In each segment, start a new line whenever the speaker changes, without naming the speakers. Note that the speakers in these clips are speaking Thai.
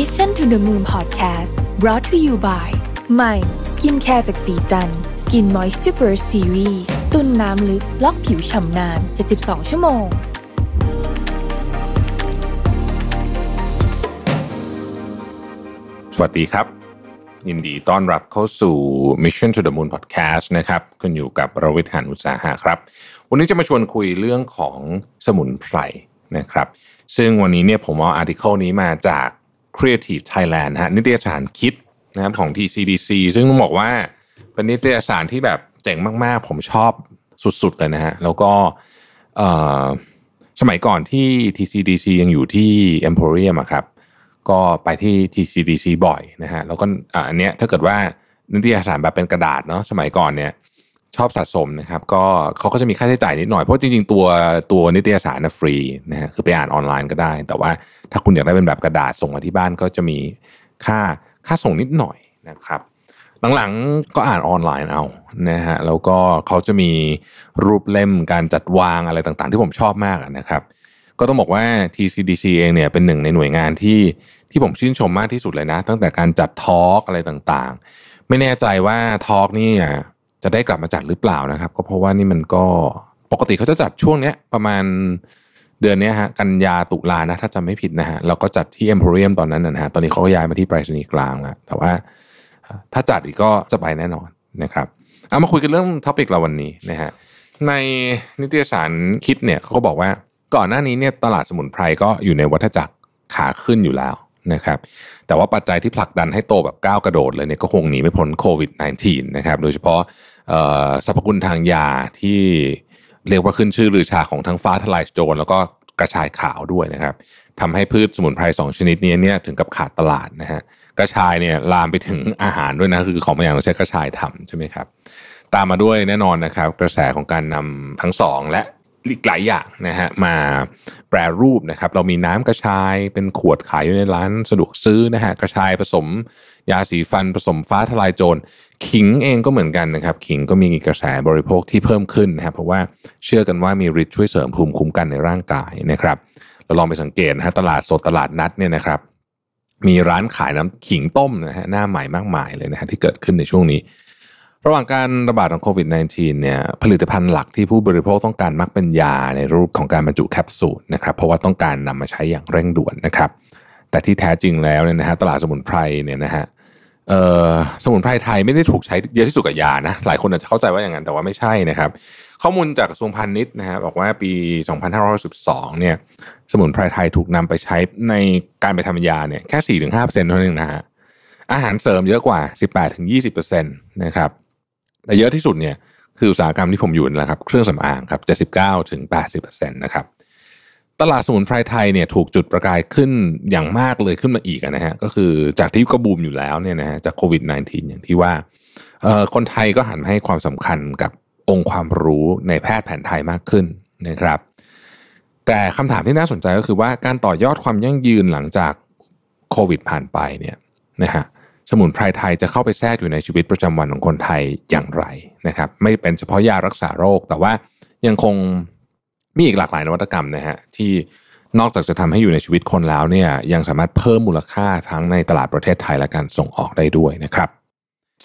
Mission to the Moon Podcast brought to you by ใหม่ skincare จากศรีจันทร์ Skin Moisture Burst Series ตุนน้ำลึก ล็อกผิวฉ่ำนาน 72 ชั่วโมง
สวัสดีครับ ยินดีต้อนรับเข้าสู่ Mission to the Moon Podcast นะครับคุณอยู่กับรวิศ หาญอุตสาหะครับ วันนี้จะมาชวนคุยเรื่องของสมุนไพรนะครับ ซึ่งวันนี้เนี่ยผมเอาอาร์ติเคิลนี้มาจาก Creative Thailand นะฮะนิตยสารคิดนะครับของ TCDC ซึ่งต้องบอกว่าเป็นนิตยสารที่แบบเจ๋งมากๆ ผมชอบสุดๆเลยนะฮะแล้วก็สมัยก่อนที่ TCDC ยังอยู่ที่ Emporium อะครับก็ไปที่ TCDC บ่อยนะฮะแล้วก็อันเนี้ยถ้าเกิดว่านิตยสารแบบเป็นกระดาษเนาะสมัยก่อนเนี่ย ชอบสะสมนะครับ ก็เขาก็จะมีค่าใช้จ่ายนิดหน่อย เพราะจริงๆ ตัวตัวนิตยสารนะฟรีนะฮะคือไปอ่านออนไลน์ก็ได้ แต่ว่าถ้าคุณอยากได้เป็นแบบกระดาษส่งมาที่บ้านก็จะมีค่าค่าส่งนิดหน่อยนะครับ หลังๆก็อ่านออนไลน์เอานะฮะแล้วก็เขาจะมีรูปเล่มการจัดวางอะไรต่างๆ ที่ผมชอบมากนะครับ ก็ต้องบอกว่า TCDC เองเนี่ยเป็นหนึ่งในหน่วยงานที่ที่ผมชื่นชมมากที่สุดเลยนะ ตั้งแต่การจัดทอล์กอะไรต่างๆ ไม่แน่ใจว่าทอล์กนี่ จะได้กลับมาจัดหรือเปล่านะครับ ก็เพราะว่านี่มันก็ปกติเขาจะจัดช่วงเนี้ยประมาณเดือนเนี้ยฮะกันยาตุลานะถ้าจำไม่ผิดนะฮะแล้วก็จัดที่ Emporium ตอนนั้นนะฮะตอนนี้เขาก็ย้ายมาที่ไปรษณีย์กลางแล้วแต่ว่าถ้าจัดอีกก็จะไปแน่นอนนะครับเอามาคุยกันเรื่องท็อปิกเราวันนี้นะฮะในนิตยสารคิดเนี่ยเขาก็บอกว่าก่อนหน้านี้เนี่ยตลาดสมุนไพรก็อยู่ในวัฏจักรขาขึ้นอยู่แล้วนะครับแต่ว่าปัจจัยที่ผลักดันให้โตแบบก้าวกระโดดเลยเนี่ยก็คงหนีไม่พ้นโควิด -19 นะครับโดยเฉพาะ สรรพคุณทางยาที่เรียกว่าขึ้นชื่อลือชาของทั้งฟ้าทลายโจรแล้วก็กระชายขาวด้วยนะครับทำให้พืชสมุนไพรสองชนิดนี้เนี่ยถึงกับขาดตลาดนะฮะกระชายเนี่ยลามไปถึงอาหารด้วยนะคือของบางอย่างเราใช้กระชายทำใช่ไหมครับตามมาด้วยแน่นอนนะครับ กระแสของการนำทั้งสองและ อีกหลายอย่างนะฮะมาแปรรูปนะครับ เรามีน้ำกระชายเป็นขวดขายอยู่ในร้านสะดวกซื้อนะฮะกระชายผสมยาสีฟันผสมฟ้าทลายโจรขิงเองก็เหมือนกันนะครับ ขิงก็มีกระแสบริโภคที่เพิ่มขึ้นนะครับเพราะว่าเชื่อกันว่ามีฤทธิ์ช่วยเสริมภูมิคุ้มกันในร่างกายนะครับเราลองไปสังเกตนะฮะตลาดสดตลาดนัดเนี่ยนะครับ มีร้านขายน้ำขิงต้มนะฮะหน้าใหม่มากมายเลยนะฮะที่เกิดขึ้นในช่วงนี้ ระหว่างการระบาดของโควิด -19 เนี่ยผลิตภัณฑ์หลักที่ผู้บริโภคต้องการมักเป็นยาในรูปของการบรรจุแคปซูลนะครับเพราะว่าต้องการนำมาใช้อย่างเร่งด่วนนะครับ แต่ที่แท้จริงแล้วเนี่ยนะฮะตลาดสมุนไพรเนี่ยนะฮะเอ่อสมุนไพรไทยไม่ได้ถูกใช้เยอะที่สุดกับยานะหลายคนอาจจะเข้าใจว่าอย่างนั้นแต่ว่าไม่ใช่นะครับ ข้อมูลจากกระทรวงพาณิชย์นะฮะบอกว่าปี 2512เนี่ยสมุนไพรไทยถูกนำไปใช้ในการไปทำยาเนี่ยแค่ 4-5%เท่านั้นเองนะฮะอาหารเสริมเยอะกว่า 18-20%นะครับ แต่เยอะที่สุดเนี่ยคืออุตสาหกรรมที่ผมอยู่นั่นแหละครับเครื่องสำอางครับ 79-80%นะครับตลาดสมุนไพรไทยเนี่ยถูกจุดประกายขึ้นอย่างมากเลยขึ้นมาอีกนะฮะก็คือจากที่ก็บูมอยู่แล้วเนี่ยนะฮะจากโควิด -19 อย่างที่ว่าคนไทยก็หันมาให้ความสำคัญกับองค์ความรู้ในแพทย์แผนไทยมากขึ้นนะครับ แต่คำถามที่น่าสนใจก็คือว่าการต่อยอดความยั่งยืนหลังจากโควิดผ่านไปเนี่ยนะฮะ สมุนไพรไทยจะเข้าไปแทรกอยู่ในชีวิตประจำวันของคนไทยอย่างไรนะครับ ไม่เป็นเฉพาะยารักษาโรค แต่ว่ายังคงมีอีกหลากหลายนวัตกรรมนะฮะที่นอกจากจะทำให้อยู่ในชีวิตคนแล้วเนี่ยยังสามารถเพิ่มมูลค่าทั้งในตลาดประเทศไทยและการส่งออกได้ด้วยนะครับ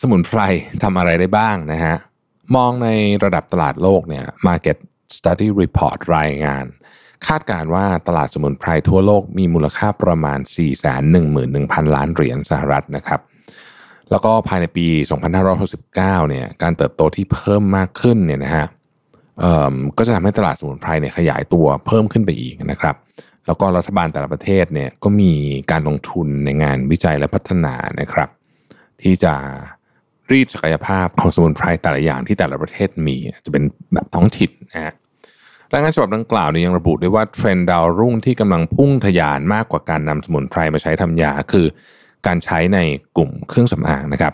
สมุนไพรทำอะไรได้บ้างนะฮะมองในระดับตลาดโลกเนี่ย Market Study Report รายงาน คาดการณ์ว่าตลาดสมุนไพรทั่วโลกมีมูลค่าประมาณ 411,000 ล้านเหรียญสหรัฐนะครับ แล้วก็ภายในปี 2569เนี่ยการเติบโตที่เพิ่มมากขึ้นเนี่ยนะฮะก็จะทำให้ตลาดสมุนไพรเนี่ยขยายตัวเพิ่มขึ้นไปอีกนะครับ แล้วก็รัฐบาลแต่ละประเทศเนี่ยก็มีการลงทุนในงานวิจัยและพัฒนานะครับ ที่จะรีดศักยภาพของสมุนไพรแต่ละอย่างที่แต่ละประเทศมีจะเป็นแบบท้องถิ่นนะฮะรายงานฉบับดังกล่าวเนี้ยังระบุด้วยว่าเทรนด์ดาวรุ่งที่กำลังพุ่งทะยานมากกว่าการนำสมุนไพรมาใช้ทำยา คือ การใช้ในกลุ่มเครื่องสำอางนะครับ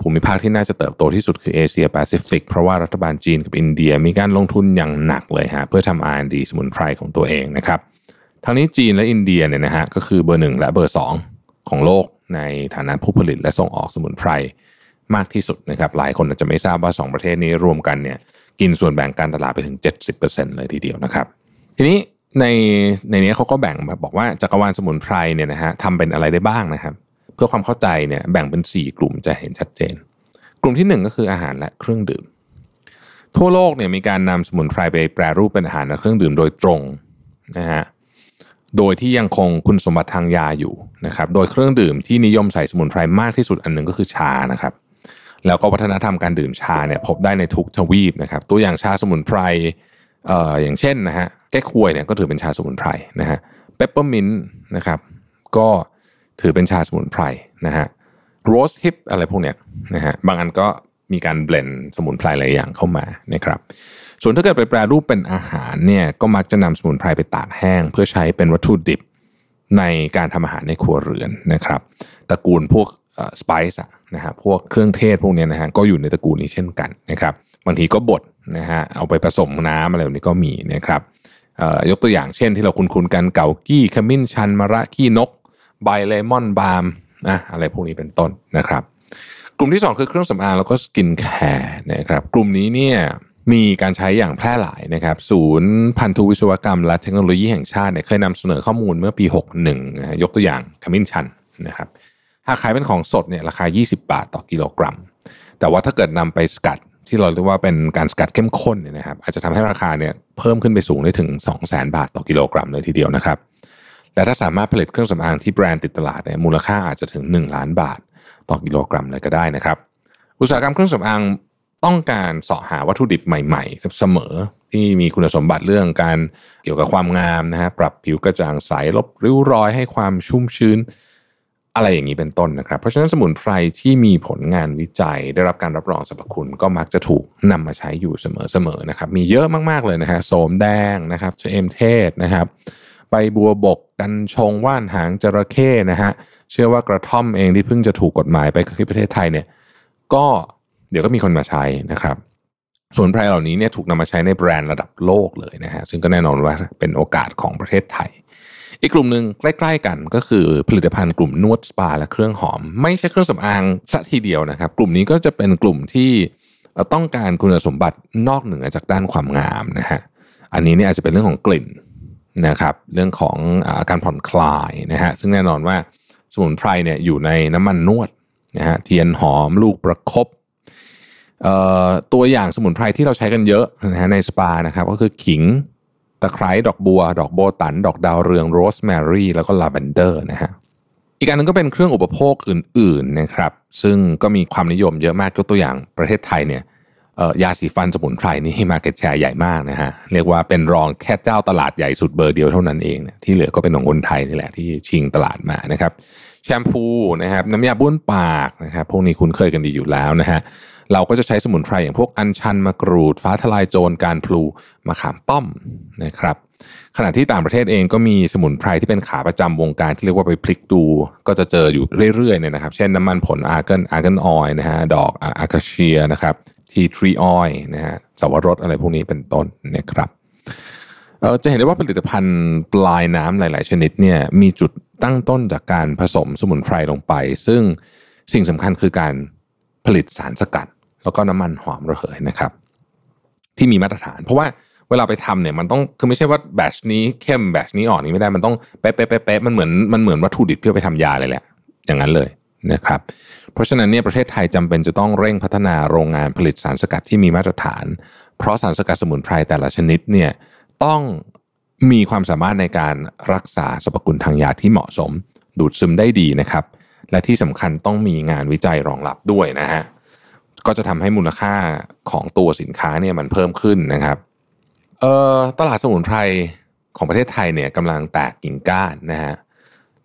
ภูมิภาคที่น่าจะเติบโตที่สุดคือเอเชียแปซิฟิกเพราะว่ารัฐบาลจีนกับอินเดียมีการลงทุนอย่างหนักเลยฮะเพื่อทำ R&D สมุนไพรของตัวเองนะครับทั้งนี้จีนและอินเดียเนี่ยนะฮะก็คือเบอร์หนึ่งและเบอร์สองของโลกในฐานะผู้ผลิตและส่งออกสมุนไพรมากที่สุดนะครับหลายคนอาจจะไม่ทราบว่า 2 ประเทศนี้รวมกันเนี่ยกินส่วนแบ่งการตลาดไปถึง 70%เลยทีเดียวนะครับ ทีนี้ในในนี้เขาก็แบ่งแบบบอกว่าจักรวาลสมุนไพรเนี่ยนะฮะทำเป็นอะไรได้บ้างนะครับ เพื่อความเข้าใจเนี่ยแบ่งเป็น 4 กลุ่มจะเห็นชัดเจน กลุ่มที่ 1 ก็คืออาหารและเครื่องดื่ม ทั่วโลกเนี่ยมีการนำสมุนไพรไปแปรรูปเป็นอาหารและเครื่องดื่มโดยตรงนะฮะโดยที่ยังคงคุณสมบัติทางยาอยู่นะครับโดยเครื่องดื่มที่นิยมใส่สมุนไพรมากที่สุดอันหนึ่งก็คือชานะครับแล้วก็วัฒนธรรมการดื่มชาเนี่ยพบได้ในทุกทวีปนะครับตัวอย่างชาสมุนไพรเอ่ออย่างเช่นนะฮะแก้ควยเนี่ยก็ถือเป็นชาสมุนไพรนะฮะเปปเปอร์มินต์นะครับก็ ถือเป็นชาสมุนไพรนะฮะ rosehip อะไรพวกเนี้ยนะฮะบางอันก็มีการ blend สมุนไพรหลายอย่างเข้ามานะครับส่วนถ้าเกิดไปแปรรูปเป็นอาหารเนี่ยก็มักจะนำสมุนไพรไปตากแห้ง เพื่อใช้เป็นวัตถุดิบในการทำอาหารในครัวเรือนนะครับตระกูลพวก spice อะนะฮะพวกเครื่องเทศพวกเนี้ยนะฮะก็อยู่ในตระกูลนี้เช่นกันนะครับบางทีก็บดนะฮะเอาไปผสมน้ำอะไรแบบนี้ก็มีนะครับยกตัวอย่างเช่นที่เราคุ้นๆกันเก๋ากี้ขมิ้นชันมะระขี้นก ใบ lemon balm นะอะไรพวกนี้เป็นต้นนะครับ กลุ่มที่ 2 คือเครื่องสำอางแล้วก็ skincare นะครับ กลุ่มนี้เนี่ยมีการใช้อย่างแพร่หลายนะครับ ศูนย์พันธุวิศวกรรม และเทคโนโลยีแห่งชาติเนี่ยเคยนำเสนอข้อมูลเมื่อปี 61นะยกตัวอย่างขมิ้นชันนะครับ หากขายเป็นของสดเนี่ยราคา 20 บาทต่อกิโลกรัม แต่ว่าถ้าเกิดนำไปสกัดที่เราเรียกว่าเป็นการสกัดเข้มข้นเนี่ยนะครับอาจจะทำให้ราคาเนี่ยเพิ่มขึ้นไปสูงได้ถึง 2 0 0 0 0 0 บาทต่อกิโลกรัมเลยทีเดียวนะครับ และถ้าสามารถผลิตเครื่องสำอางที่แบรนด์ติดตลาดเนี่ยมูลค่าอาจจะถึง 1 ล้านบาท ต่อกิโลกรัมเลยก็ได้นะครับ อุตสาหกรรมเครื่องสำอางต้องการเสาะหาวัตถุดิบใหม่ๆ เสมอที่มีคุณสมบัติเรื่องการเกี่ยวกับความงามนะฮะปรับผิวกระจ่างใสลบริ้วรอยให้ความชุ่มชื้น อะไรอย่างนี้เป็นต้นนะครับ เพราะฉะนั้นสมุนไพรที่มีผลงานวิจัย ได้รับการรับรองสรรพคุณก็มักจะถูกนำมาใช้อยู่เสมอๆนะครับ มีเยอะมากๆเลยนะฮะโสมแดงนะครับชเอมเทศนะครับ บบัวบก กันชงว่านหางจระเข้นะฮะเชื่อว่ากระท่อมเองที่เพิ่งจะถูกกฎหมายไปที่ประเทศไทยเนี่ยก็เดี๋ยวก็มีคนมาใช้นะครับสมุนไพรเหล่านี้เนี่ยถูกนำมาใช้ในแบรนด์ระดับโลกเลยนะฮะซึ่งก็แน่นอนว่าเป็นโอกาสของประเทศไทย อีกกลุ่มหนึ่งใกล้ ๆ กันก็คือผลิตภัณฑ์กลุ่มนวดสปาและเครื่องหอม ไม่ใช่เครื่องสำอางสัทีเดียวนะครับ กลุ่มนี้ก็จะเป็นกลุ่มที่ต้องการคุณสมบัตินอกเหนือจากด้านความงามนะฮะอันนี้เนี่ยอาจจะเป็นเรื่องของกลิ่น นะครับเรื่องของอาการผ่อนคลายนะฮะซึ่งแน่นอนว่าสมุนไพรเนี่ยอยู่ในน้ำมันนวดนะฮะเทียนหอมลูกประคบตัวอย่างสมุนไพรที่เราใช้กันเยอะนะฮะในสปานะครับก็คือขิงตะไคร้ดอกบัว ดอกโบตั๋น ดอกดาวเรืองโรสแมรี่แล้วก็ลาเวนเดอร์นะฮะอีกอันนึงก็เป็นเครื่องอุปโภคอื่นๆนะครับซึ่งก็มีความนิยมเยอะมากยกตัวอย่างประเทศไทยเนี่ย ยาสีฟันสมุนไพรนี่ market share ใหญ่มากนะฮะเรียกว่าเป็นรองแค่เจ้าตลาดใหญ่สุดเบอร์เดียวเท่านั้นเองที่เหลือก็เป็นของคนไทยนี่แหละที่ชิงตลาดมานะครับ แชมพูนะครับน้ำยาบ้วนปากนะครับพวกนี้คุ้นเคยกันดีอยู่แล้วนะฮะเราก็จะใช้สมุนไพรอย่างพวกอัญชันมะกรูด ฟ้าทลายโจรการพลูมะขามป้อมนะครับขณะที่ต่างประเทศเองก็มีสมุนไพรที่เป็นขาประจำวงการที่เรียกว่าไปพลิกดู ก็จะเจออยู่เรื่อยๆเนี่ยนะครับ เช่นน้ำมันผลอาร์เกนอาร์เกนออยนะฮะดอกอาคาเชียนะครับ ทีทรีออยนะฮะสวรสอะไรพวกนี้เป็นต้นนะครับจะเห็นได้ว่าผลิตภัณฑ์ปลายน้ำหลาย ๆ ชนิดเนี่ยมีจุดตั้งต้นจากการผสมสมุนไพรลงไป ซึ่งสิ่งสำคัญคือการผลิตสารสกัด แล้วก็น้ำมันหอมระเหยนะครับ ที่มีมาตรฐาน เพราะว่าเวลาไปทำเนี่ยมันต้องคือไม่ใช่ว่าแบชนี้เข้มแบชนี้อ่อนนี้ไม่ได้มันต้องเป๊ะเป๊ะเป๊ะมันเหมือนมันเหมือนวัตถุดิบที่ไปทำยาเลยแหละอย่างนั้นเลย นะครับเพราะฉะนั้นเนี่ยประเทศไทยจำเป็นจะต้องเร่งพัฒนาโรงงานผลิตสารสกัดที่มีมาตรฐาน เพราะสารสกัดสมุนไพรแต่ละชนิดเนี่ยต้องมีความสามารถในการรักษาสรรพคุณทางยาที่เหมาะสม ดูดซึมได้ดีนะครับ และที่สำคัญต้องมีงานวิจัยรองรับด้วยนะฮะก็จะทำให้มูลค่าของตัวสินค้าเนี่ยมันเพิ่มขึ้นนะครับเอ่อตลาดสมุนไพรของประเทศไทยเนี่ยกำลังแตกกิ่งก้านนะฮะ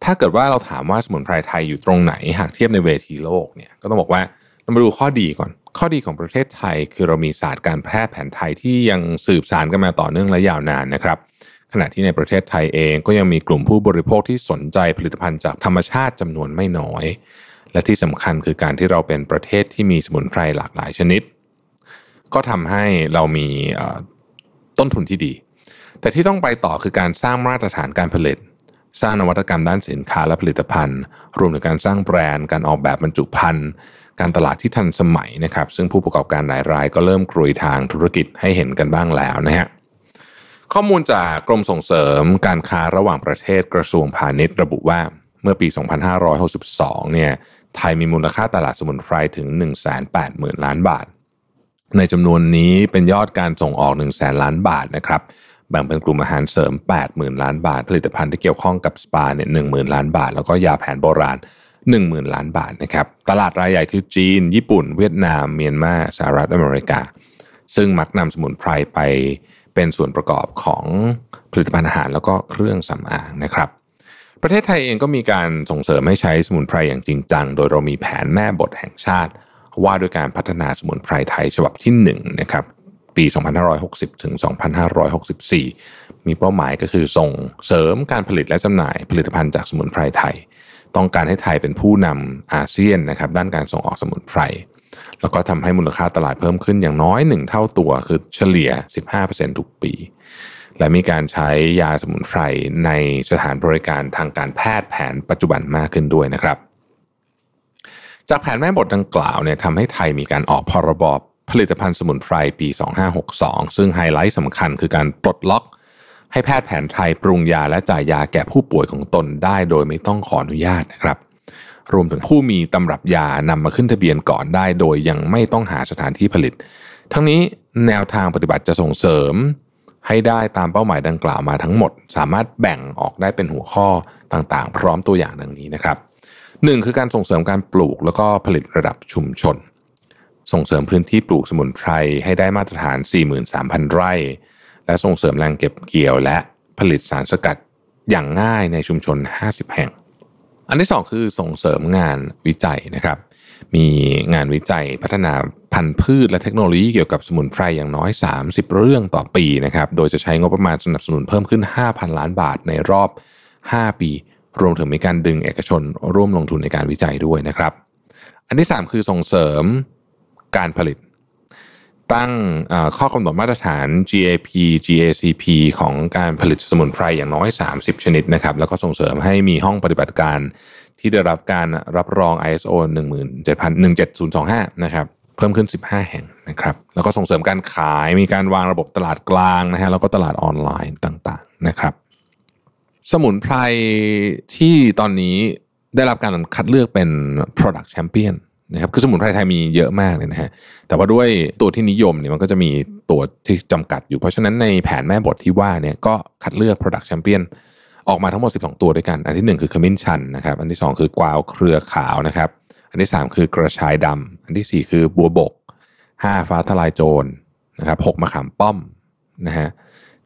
ถ้าเกิดว่าเราถามว่าสมุนไพรไทยอยู่ตรงไหน หากเทียบในเวทีโลกเนี่ยก็ต้องบอกว่าเรามาดูข้อดีก่อน ข้อดีของประเทศไทย คือเรามีศาสตร์การแพทย์แผนไทยที่ยังสืบสานกันมาต่อเนื่องและยาวนานนะครับ ขณะที่ในประเทศไทยเองก็ยังมีกลุ่มผู้บริโภคที่สนใจผลิตภัณฑ์จากธรรมชาติจำนวนไม่น้อย และที่สำคัญคือการที่เราเป็นประเทศที่มีสมุนไพรหลากหลายชนิด ก็ทำให้เรามีต้นทุนที่ดี แต่ที่ต้องไปต่อคือการสร้างมาตรฐานการผลิต สร้างนวัตกรรมด้านสินค้าและผลิตภัณฑ์ รวมถึงการสร้างแบรนด์การออกแบบบรรจุภัณฑ์การตลาดที่ทันสมัยนะครับ ซึ่งผู้ประกอบการหลายรายก็เริ่มกรุยทางธุรกิจให้เห็นกันบ้างแล้วนะฮะข้อมูลจากกรมส่งเสริมการค้าระหว่างประเทศกระทรวงพาณิชย์ระบุว่าเมื่อปี 2562 เนี่ยไทยมีมูลค่าตลาดสมุนไพรถึง 180,000 ล้านบาท ในจำนวนนี้เป็นยอดการส่งออก 1 0 0 0 0 ล้านบาทนะครับ แบ่งเป็นกลุ่มอาหารเสริม 80,000 ล้านบาท ผลิตภัณฑ์ที่เกี่ยวข้องกับสปาเนี่ย10,000ล้านบาท แล้วก็ยาแผนโบราณ 10,000 ล้านบาทนะครับตลาดรายใหญ่คือจีน ญี่ปุ่น เวียดนาม เมียนมาสหรัฐอเมริกา ซึ่งมักนำสมุนไพรไปเป็นส่วนประกอบของผลิตภัณฑ์อาหารแล้วก็เครื่องสำอางนะครับประเทศไทยเองก็มีการส่งเสริมให้ใช้สมุนไพรอย่างจริงจัง โดยเรามีแผนแม่บทแห่งชาติ ว่าด้วยการพัฒนาสมุนไพรไทยฉบับที่1นะครับ ปี 2560 ถึง 2564 มีเป้าหมายก็คือส่งเสริมการผลิตและจำหน่ายผลิตภัณฑ์จากสมุนไพรไทย ต้องการให้ไทยเป็นผู้นำอาเซียนนะครับด้านการส่งออกสมุนไพร แล้วก็ทำให้มูลค่าตลาดเพิ่มขึ้นอย่างน้อย 1 เท่าตัวคือเฉลี่ย 15%ทุกปี และมีการใช้ยาสมุนไพรในสถานบริการทางการแพทย์แผนปัจจุบันมากขึ้นด้วยนะครับจากแผนแม่บทดังกล่าวเนี่ยทำให้ไทยมีการออกพรบ ผลิตภัณฑ์สมุนไพรปี 2562 ซึ่งไฮไลท์สำคัญคือการปลดล็อก ให้แพทย์แผนไทยปรุงยาและจ่ายยาแก่ผู้ป่วยของตนได้โดยไม่ต้องขออนุญาตนะครับ รวมถึงผู้มีตำรับยานำมาขึ้นทะเบียนก่อนได้โดยยังไม่ต้องหาสถานที่ผลิต ทั้งนี้แนวทางปฏิบัติจะส่งเสริมให้ได้ตามเป้าหมายดังกล่าวมาทั้งหมด สามารถแบ่งออกได้เป็นหัวข้อต่างๆ พร้อมตัวอย่างดังนี้นะครับหนึ่งคือการส่งเสริมการปลูกแล้วก็ผลิตระดับชุมชน ส่งเสริมพื้นที่ปลูกสมุนไพรให้ได้มาตรฐาน 43,000 ไร่ และส่งเสริมแรงเก็บเกี่ยวและผลิตสารสกัดอย่างง่ายในชุมชน 50 แห่ง อันที่สองคือส่งเสริมงานวิจัยนะครับ มีงานวิจัยพัฒนาพันธุ์พืชและเทคโนโลยีเกี่ยวกับสมุนไพรอย่างน้อย 30 เรื่องต่อปีนะครับ โดยจะใช้งบประมาณสนับสนุนเพิ่มขึ้น 5,000 ล้านบาทในรอบ 5 ปี รวมถึงมีการดึงเอกชนร่วมลงทุนในการวิจัยด้วยนะครับ อันที่ 3 คือส่งเสริม การผลิต ตั้งข้อกำหนดมาตรฐาน GAP GACP ของการผลิตสมุนไพรอย่างน้อย 30 ชนิดนะครับ แล้วก็ส่งเสริมให้มีห้องปฏิบัติการที่ได้รับการรับรอง ISO 17025 นะครับ เพิ่มขึ้น 15 แห่งนะครับ แล้วก็ส่งเสริมการขายมีการวางระบบตลาดกลางนะฮะแล้วก็ตลาดออนไลน์ต่างๆนะครับ สมุนไพรที่ตอนนี้ได้รับการคัดเลือกเป็น product champion นะครับคือสมุนไพรไทยมีเยอะมากเลยนะฮะแต่ว่าด้วยตัวที่นิยมเนี่ยมันก็จะมีตัวที่จำกัดอยู่ เพราะฉะนั้นในแผนแม่บทที่ว่าเนี่ยก็คัดเลือก Product Champion ออกมาทั้งหมด 12 ตัวด้วยกัน อันที่ 1 คือขมิ้นชันนะครับ อันที่ 2 คือกวาวเครือขาวนะครับ อันที่ 3 คือกระชายดำอันที่ 4 คือบัวบก 5 ฟ้าทลายโจรนะครับ6มะขามป้อมนะฮะ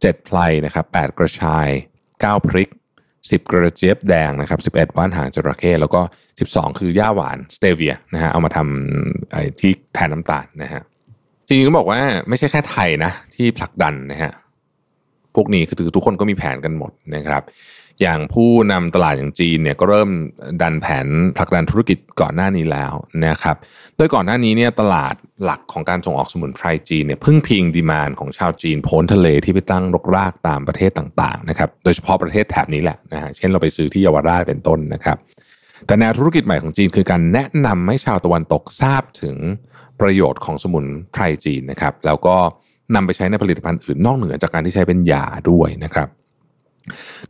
เจ็ดไพลนะครับ8กระชาย 9 พริก 10 กระเจี๊ยบแดงนะครับ 11 ว่านหางจระเข้แล้วก็ 12 คือย่าหวานสเตเวียนะฮะเอามาทำไอ้ที่แทนน้ำตาลนะฮะจริงๆต้องบอกว่าไม่ใช่แค่ไทยนะที่ผลักดันนะฮะพวกนี้คือทุกคนก็มีแผนกันหมดนะครับ อย่างผู้นำตลาดอย่างจีนเนี่ยก็เริ่มดันแผนผลักดันธุรกิจก่อนหน้านี้แล้วนะครับโดยก่อนหน้านี้เนี่ยตลาดหลักของการส่งออกสมุนไพรจีนเนี่ยพึ่งพิงดีมานของชาวจีนพ้นทะเลที่ไปตั้งรกรากตามประเทศต่างๆนะครับโดยเฉพาะประเทศแถบนี้แหละนะฮะเช่นเราไปซื้อที่เยาวราชเป็นต้นนะครับแต่แนวธุรกิจใหม่ของจีนคือการแนะนำให้ชาวตะวันตกทราบถึงประโยชน์ของสมุนไพรจีนนะครับ แล้วก็นำไปใช้ในผลิตภัณฑ์อื่นนอกเหนือจากการที่ใช้เป็นยาด้วยนะครับ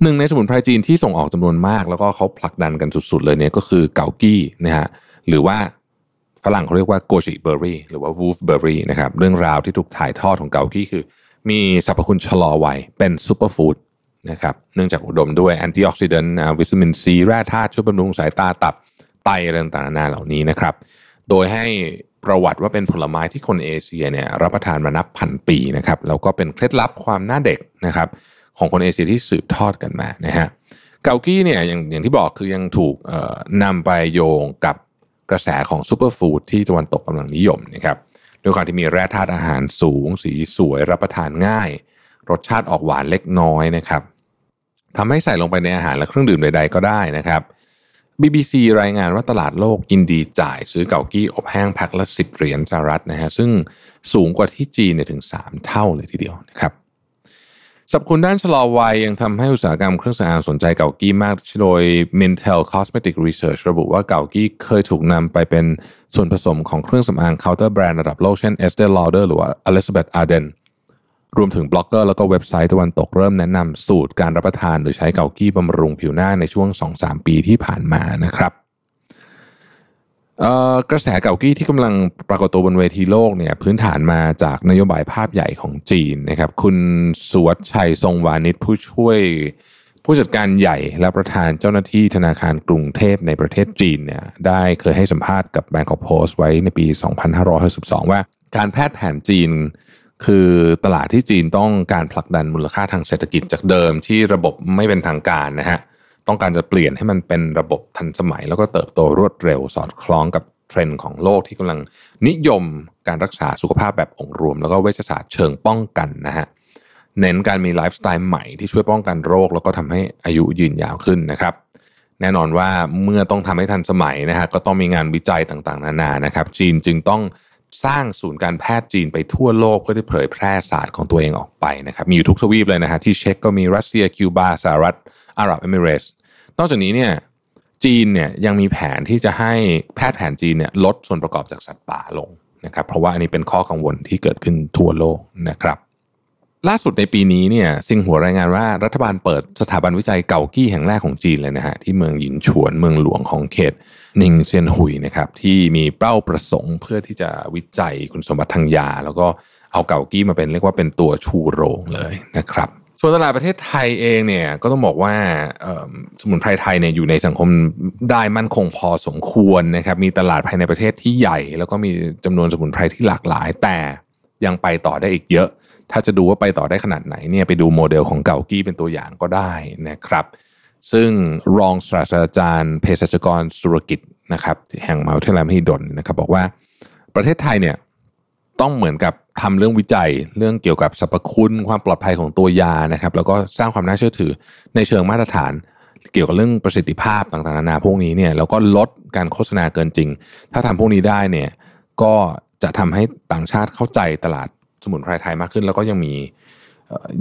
หนึ่งในสมุนไพรจีนที่ส่งออกจำนวนมาก แล้วก็เขาผลักดันกันสุดๆเลยเนี่ยก็คือเกากี้นะฮะหรือว่าฝรั่งเขาเรียกว่า goji berry หรือว่า wolfberry นะครับเรื่องราวที่ถูกถ่ายทอดของเก๋ากี้คือ มีสรรพคุณชะลอวัยเป็น superfood นะครับเนื่องจากอุดมด้วย antioxidant วิตามินซีแร่ธาตุช่วยบำรุงสายตาตับไตอะไรต่างๆนานาเหล่านี้นะครับ โดยให้ประวัติว่าเป็นผลไม้ที่คนเอเชียเนี่ยรับประทานมานับพันปีนะครับแล้วก็เป็นเคล็ดลับความหน้าเด็กนะครับ ของคนเอเชียที่สืบทอดกันมานะฮะเกากี้เนี่ยอย่างอย่างที่บอกคือยังถูกนำไปโยงกับกระแสของซูเปอร์ฟู้ดที่ตะวันตกกำลังนิยมนะครับด้วยความที่มีแร่ธาตุอาหารสูง สีสวยรับประทานง่าย รสชาติออกหวานเล็กน้อยนะครับทำให้ใส่ลงไปในอาหารและเครื่องดื่มใด ๆ ก็ได้นะครับ BBC รายงานว่าตลาดโลกยินดีจ่ายซื้อเกากี้อบแห้งแพ็คละ10 เหรียญสหรัฐนะฮะซึ่งสูงกว่าที่จีนเนี่ยถึง 3 เท่าเลยทีเดียวนะครับ สรรพคุณด้านชะลอวัยยังทำให้อุตสาหกรรมเครื่องสำอางสนใจเก๋ากี้มาก โดย Mintel Cosmetic Research ระบุว่าเก๋ากี้เคยถูกนำไปเป็นส่วนผสมของเครื่องสำอาง counter brand ระดับโลกเช่น Estee Lauder หรือว่า Elizabeth Arden รวมถึงบล็อกเกอร์แล้วก็เว็บไซต์ตะวันตกเริ่มแนะนำสูตรการรับประทานหรือใช้เก๋ากี้บำรุงผิวหน้าในช่วง 2-3 ปีที่ผ่านมานะครับ กระแสเก๋ากี้ที่กำลังปรากฏตัวบนเวทีโลกเนี่ยพื้นฐานมาจากนโยบายภาพใหญ่ของจีนนะครับ คุณสุวัชชัยทรงวานิชผู้ช่วย ผู้จัดการใหญ่และประธานเจ้าหน้าที่ธนาคารกรุงเทพในประเทศจีนเนี่ยได้เคยให้สัมภาษณ์กับ b a n k o k Post ไว้ในปี 2562 ว่าการแพทย์แผนจีน คือตลาดที่จีนต้องการผลักดันมูลค่าทางเศรษฐกิจจากเดิมที่ระบบไม่เป็นทางการนะฮะ ต้องการจะเปลี่ยนให้มันเป็นระบบทันสมัย แล้วก็เติบโตรวดเร็วสอดคล้องกับเทรนด์ของโลกที่กำลังนิยมการรักษาสุขภาพแบบองค์รวม แล้วก็เวชศาสตร์เชิงป้องกันนะฮะเน้นการมีไลฟ์สไตล์ใหม่ที่ช่วยป้องกันโรค แล้วก็ทำให้อายุยืนยาวขึ้นนะครับแน่นอนว่าเมื่อต้องทำให้ทันสมัยนะฮะก็ต้องมีงานวิจัยต่างๆ นานานะครับ จีนจึงต้อง สร้างศูนย์การแพทย์จีนไปทั่วโลกเพื่อที่เผยแพร่ศาสตร์ของตัวเองออกไปนะครับมีอยู่ทุกทวีปเลยนะฮะที่เช็กก็มีรัสเซียคิวบาสหรัฐอาหรับเอมิเรตส์นอกจากนี้เนี่ยจีนเนี่ยยังมีแผนที่จะให้แพทย์แผนจีนเนี่ยลดส่วนประกอบจากสัตว์ป่าลงนะครับเพราะว่าอันนี้เป็นข้อกังวลที่เกิดขึ้นทั่วโลกนะครับ ล่าสุดในปีนี้เนี่ยซิงหัวรายงานว่ารัฐบาลเปิดสถาบันวิจัยเก่ากี้แห่งแรกของจีนเลยนะฮะที่เมืองหยินฉวนเมืองหลวงของเขตนิงเซียนหุยนะครับที่มีเป้าประสงค์เพื่อที่จะวิจัยคุณสมบัติทางยา แล้วก็เอาเก่ากี้มาเป็นเรียกว่าเป็นตัวชูโรงเลยนะครับส่วนตลาดประเทศไทยเองเนี่ยก็ต้องบอกว่าสมุนไพรไทยเนี่ยอยู่ในสังคมได้มั่นคงพอสมควรนะครับมีตลาดภายในประเทศที่ใหญ่ แล้วก็มีจำนวนสมุนไพรที่หลากหลายแต่ยังไปต่อได้อีกเยอะ ถ้าจะดูว่าไปต่อได้ขนาดไหนเนี่ยไปดูโมเดลของเก่ากี้เป็นตัวอย่างก็ได้นะครับ ซึ่งรองศาสตราจารย์เภสัชกรสุรกิจนะครับแห่งมหาวิทยาลัยมหิดลนะครับ บอกว่าประเทศไทยเนี่ยต้องเหมือนกับทำเรื่องวิจัย เรื่องเกี่ยวกับสรรพคุณความปลอดภัยของตัวยานะครับ แล้วก็สร้างความน่าเชื่อถือในเชิงมาตรฐาน เกี่ยวกับเรื่องประสิทธิภาพต่างๆนานาพวกนี้เนี่ยแล้วก็ลดการโฆษณาเกินจริง ถ้าทำพวกนี้ได้เนี่ยก็จะทำให้ต่างชาติเข้าใจตลาด สมุนไพรไทยมากขึ้น แล้วก็ยังมี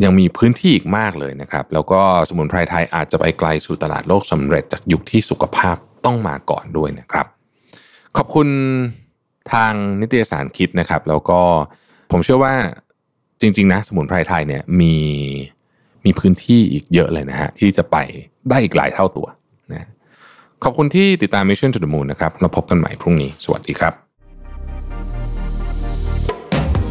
ยังมีพื้นที่อีกมากเลยนะครับ แล้วก็สมุนไพรไทยอาจจะไปไกลสู่ตลาดโลกสำเร็จจากยุคที่สุขภาพต้องมาก่อนด้วยนะครับ ขอบคุณทางนิตยสารคิดนะครับ แล้วก็ผมเชื่อว่าจริง ๆ นะ สมุนไพรไทยเนี่ยมีมีพื้นที่อีกเยอะเลยนะฮะที่จะไปได้อีกหลายเท่าตัวนะขอบคุณที่ติดตาม Mission to the Moon นะครับเราพบกันใหม่พรุ่งนี้ สวัสดีครับ